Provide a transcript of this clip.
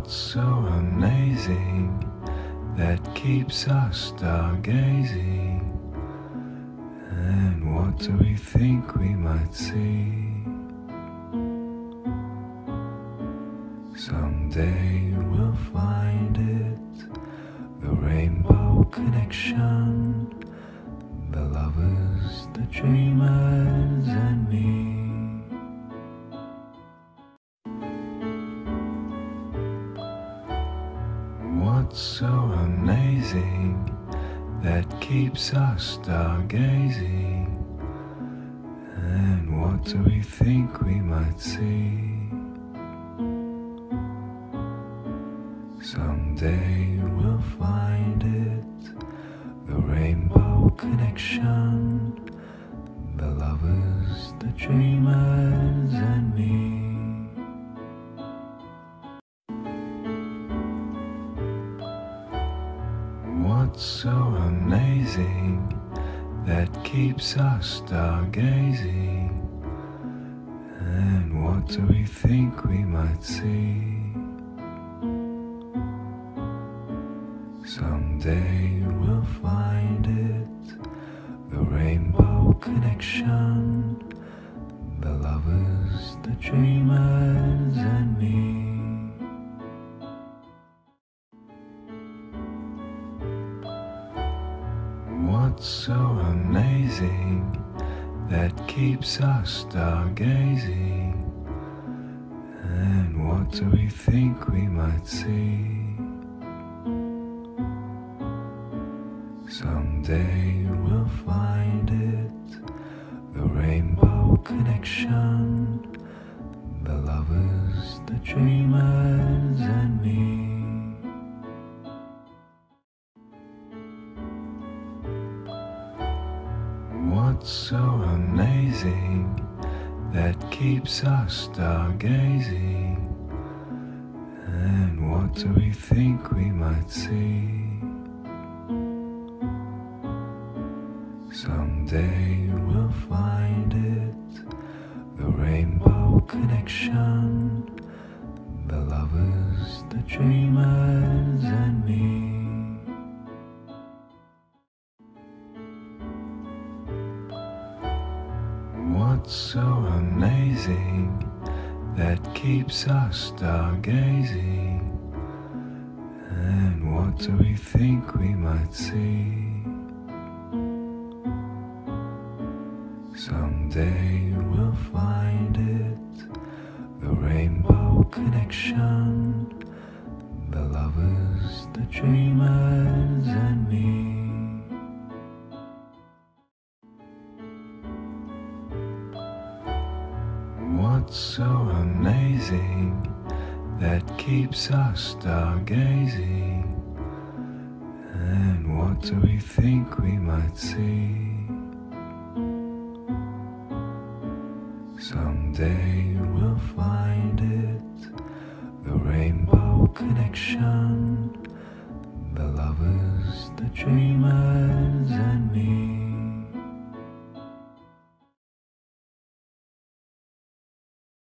What's so amazing that keeps us stargazing? And what do we think we might see? Someday we'll find it, the rainbow connection, the lovers, the dreamers, What's so amazing that keeps us stargazing? And what do we think we might see? Someday we'll find it, the rainbow connection, What's so amazing that keeps us stargazing? And what do we think we might see? Someday we'll find it, the rainbow connection, the lovers, the dreamers, What's so amazing that keeps us stargazing? And what do we think we might see? Someday we'll find it, the rainbow connection, the lovers, the dreamers, so amazing that keeps us stargazing? And what do we think we might see? Someday we'll find it, the rainbow connection, the lovers, the dreamers, What's so amazing that keeps us stargazing? And what do we think we might see? Someday we'll find it, the rainbow connection, the lovers, the dreamers, and me. What's so amazing that keeps us stargazing? And what do we think we might see? Someday we'll find it, the rainbow connection, the lovers, the dreamers.